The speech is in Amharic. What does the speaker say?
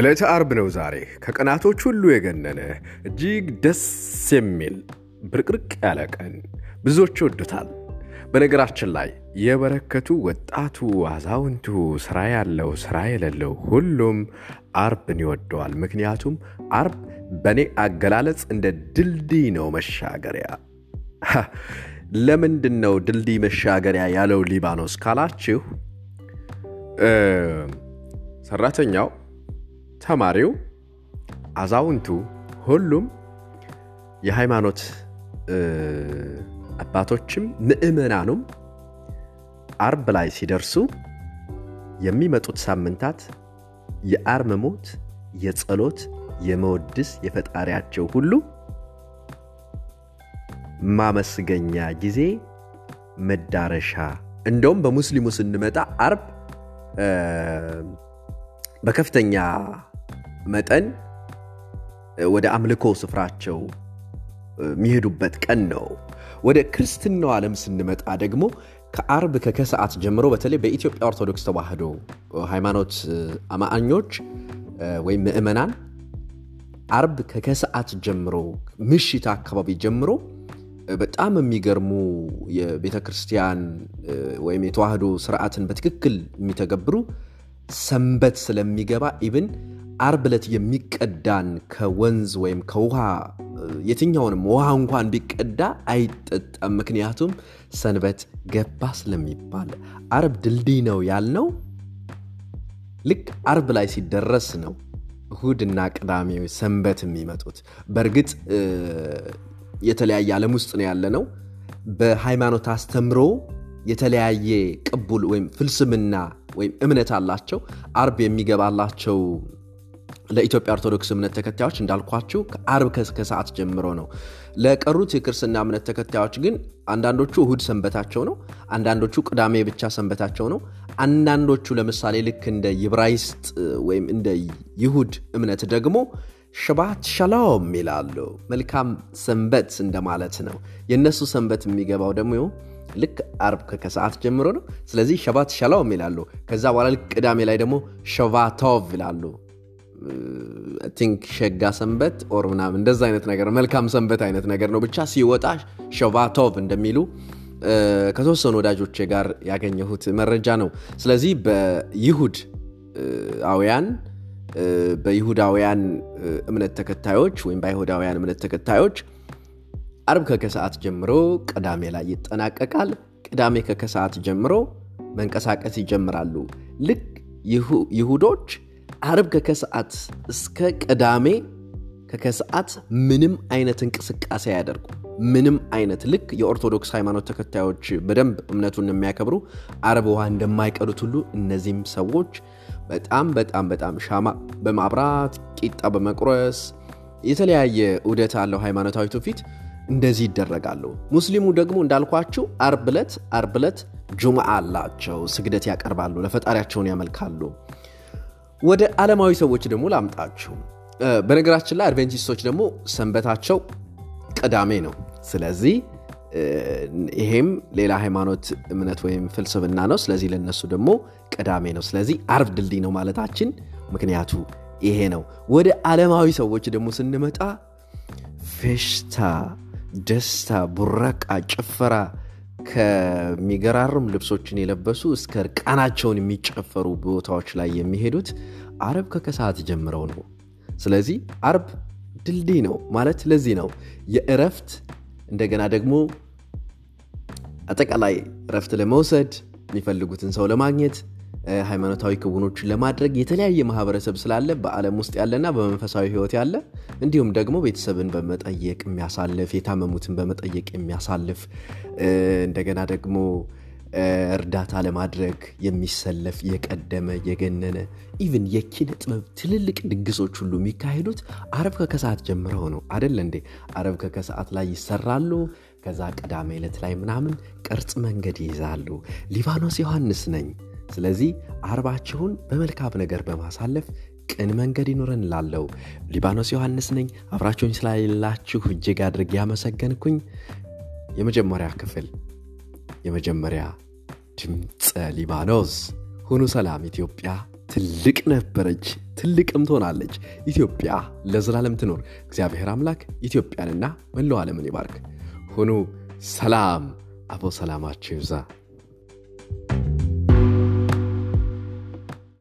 ዕለተ አርብ ነው ዛሬ። ከቀናቶች ሁሉ የገነነ እጅግ ደስ የሚል ብርቅርቅ ያለ ቀን ብዙዎች ይወዱታል። በነገራችን ላይ የበረከቱ ወጣቱ፣ አዛውንቱ፣ ስራ ያለው፣ ስራ የሌለው ሁሉም አርብን ይወደዋል። ምክንያቱም አርብ በእኔ አገላለጽ እንደ ድልድይ ነው መሻገሪያ። ለምንድን ነው ድልድይ መሻገሪያ ያለው ሊባኖስ ካላችሁ ሰራተኛው፣ ተማሪው፣ አዛውንቱ ሁሉም የሃይማኖት አባቶችም ምዕመናኑም አርብ ላይ ሲደርሱ የሚመጡት ሳምንታት የአርምሞት፣ የጸሎት፣ የመወድስ የፈጣሪያቸው ሁሉ ማመስገኛ ጊዜ መዳረሻ። እንደውም በሙስሊሙ ስንመጣ አርብ በከፍተኛ መጠን ወደ አምልኮ ስፍራቸው የሚሄዱበት ቀን ነው። ወደ ክርስትናው ዓለም ስንመጣ ደግሞ ከአርብ ከከሰዓት ጀምሮ በተለይ በኢትዮጵያ ኦርቶዶክስ ተዋሕዶ ሃይማኖት አማኞች ወይም ምዕመናን አርብ ከከሰዓት ጀምሮ ምሽት አካባቢ ጀምሮ በጣም የሚገርሙ የቤተ ክርስቲያን ወይም የተዋህዶ ስርዓትን በትክክል የሚተገብሩ ሰንበት ስለሚገባ ኢብን አርብ ዕለት የሚቀዳን ከወንዝ ወይም ከውሃ የትኛውንም ውሃ እንኳን ቢቀዳ አይጠጣም። ምክንያቱም ሰንበት ገባ ስለሚባል አርብ ድልድይ ነው ያልነው ልክ አርብ ላይ ሲደረስ ነው እሁድና ቅዳሜ ሰንበት የሚመጡት። በእርግጥ የተለያየ ዓለም ውስጥ ነው ያለ ነው። በሃይማኖት አስተምሮ የተለያየ ቅቡል ወይም ፍልስምና ወይም እምነት አላቸው። አርብ የሚገባላቸው ለኢትዮጵያ ኦርቶዶክስ እምነት ተከታዮች እንዳልኳችሁ ከአርብ ከሰዓት ጀምሮ ነው። ለቀሩት የክርስትና እምነት ተከታዮች ግን አንዳንዶቹ እሁድ ሰንበታቸው ነው፣ አንዳንዶቹ ቅዳሜ ብቻ ሰንበታቸው ነው። አንዳንዶቹ ለምሳሌ ልክ እንደ ይብራይስጥ ወይም እንደ አይሁድ እምነት ደግሞ שבת שלום ይላሉ። መልካም ሰንበት እንደማለት ነው። የእነሱ ሰንበት የሚገባው ደግሞ ልክ አርብ ከሰዓት ጀምሮ ነው። ስለዚህ שבת שלום ይላሉ። ከዛ በኋላ ልክ ቅዳሜ ላይ ደግሞ שבוע טוב ይላሉ። think ሸጋ ሰንበት or ምናምን እንደዛ አይነት ነገር መልካም ሰንበት አይነት ነገር ነው። ብቻ ሲወጣ שבוע טוב እንደሚሉ ከተወሰኑ ወዳጆቼ ጋር ያገኘሁት መረጃ ነው። ስለዚህ በይሁድ አውያን በይሁዳውያን እምነት ተከታዮች ወይም በአይሁዳውያን እምነት ተከታዮች አርብ ከከሰዓት ጀምሮ ቅዳሜ ላይ ይጠናቀቃል። ቅዳሜ ከከሰዓት ጀምሮ መንቀሳቀስ ይጀምራሉ። ልክ ይሁዶች አርብ ከከሰዓት እስከ ቅዳሜ ከከሰዓት ምንም አይነት እንቅስቃሴ አያደርጉ ምንም አይነት ልክ የኦርቶዶክስ ሃይማኖት ተከታዮች በደንብ እምነቱን የሚያከብሩ አርብ ውሃ እንደማይቀዱት ሁሉ እነዚህም ሰዎች በጣም በጣም በጣም ሻማ በማብራት ቂጣ በመቁረስ የተለያየ ውደት አለው ሃይማኖታዊ ትውፊት እንደዚህ ይደረጋሉ። ሙስሊሙ ደግሞ እንዳልኳችሁ አርብ ዕለት አርብ ዕለት ጁምዓ አላቸው፣ ስግደት ያቀርባሉ፣ ለፈጣሪያቸውን ያመልካሉ። ወደ ዓለማዊ ሰዎች ደግሞ ላምጣችሁ። በነገራችን ላይ አድቬንቲስቶች ደግሞ ሰንበታቸው ቅዳሜ ነው። ስለዚህ ይሄም ሌላ ሃይማኖት እምነት ወይም ፍልስፍና ነው። ስለዚህ ለነሱ ደግሞ ቅዳሜ ነው። ስለዚህ አርብ ድልድይ ነው ማለታችን ምክንያቱ ይሄ ነው። ወደ ዓለማዊ ሰዎች ደግሞ ስንመጣ ፌሽታ፣ ደስታ፣ ቡረቃ፣ ጭፈራ ከሚገራርም ልብሶችን የለበሱ እስከ እርቃናቸውን የሚጨፈሩ ቦታዎች ላይ የሚሄዱት አርብ ከከሰዓት ጀምረው ነው። ስለዚህ አርብ ድልድይ ነው ማለት ለዚህ ነው የእረፍት እንደገና ደግሞ አጠቃላይ እረፍት ለመውሰድ የሚፈልጉትን ሰው ለማግኘት ሃይማኖታዊ ክውኖችን ለማድረግ የተለያየ ማህበረሰብ ስላለ በዓለም ውስጥ ያለና በመንፈሳዊ ሕይወት ያለ እንዲሁም ደግሞ ቤተሰብን በመጠየቅ የሚያሳልፍ የታመሙትን በመጠየቅ የሚያሳልፍ እንደገና ደግሞ እርዳታ ለማድረግ የሚሰለፍ የቀደመ የገነነ even የኪነ ጥበብ ትልልቅ ድግሶች ሁሉ የሚካሄዱት አርብ ከከሰዓት ጀምረው ነው አደለ እንዴ? አርብ ከከሰዓት ላይ ይሰራሉ። ከዛ ቅዳሜ ዕለት ላይ ምናምን ቅርጽ መንገድ ይይዛሉ። ሊባኖስ ዮሐንስ ነኝ። ስለዚህ አርባችሁን በመልካም ነገር በማሳለፍ ቅን መንገድ ይኑረን ላለው ሊባኖስ ዮሐንስ ነኝ። አብራችሁኝ ስላላችሁ እጅግ አድርጌ ያመሰገንኩኝ። የመጀመሪያ ክፍል የመጀመሪያ ድምፀ ሊባኖስ ሁኑ ሰላም ኢትዮጵያ ትልቅ ነበረች፣ ትልቅም ትሆናለች። ኢትዮጵያ ለዘላለም ትኖር። እግዚአብሔር አምላክ ኢትዮጵያንና መላው ዓለምን ይባርክ። ሁኑ ሰላም። አቦ ሰላማችሁ ይብዛ።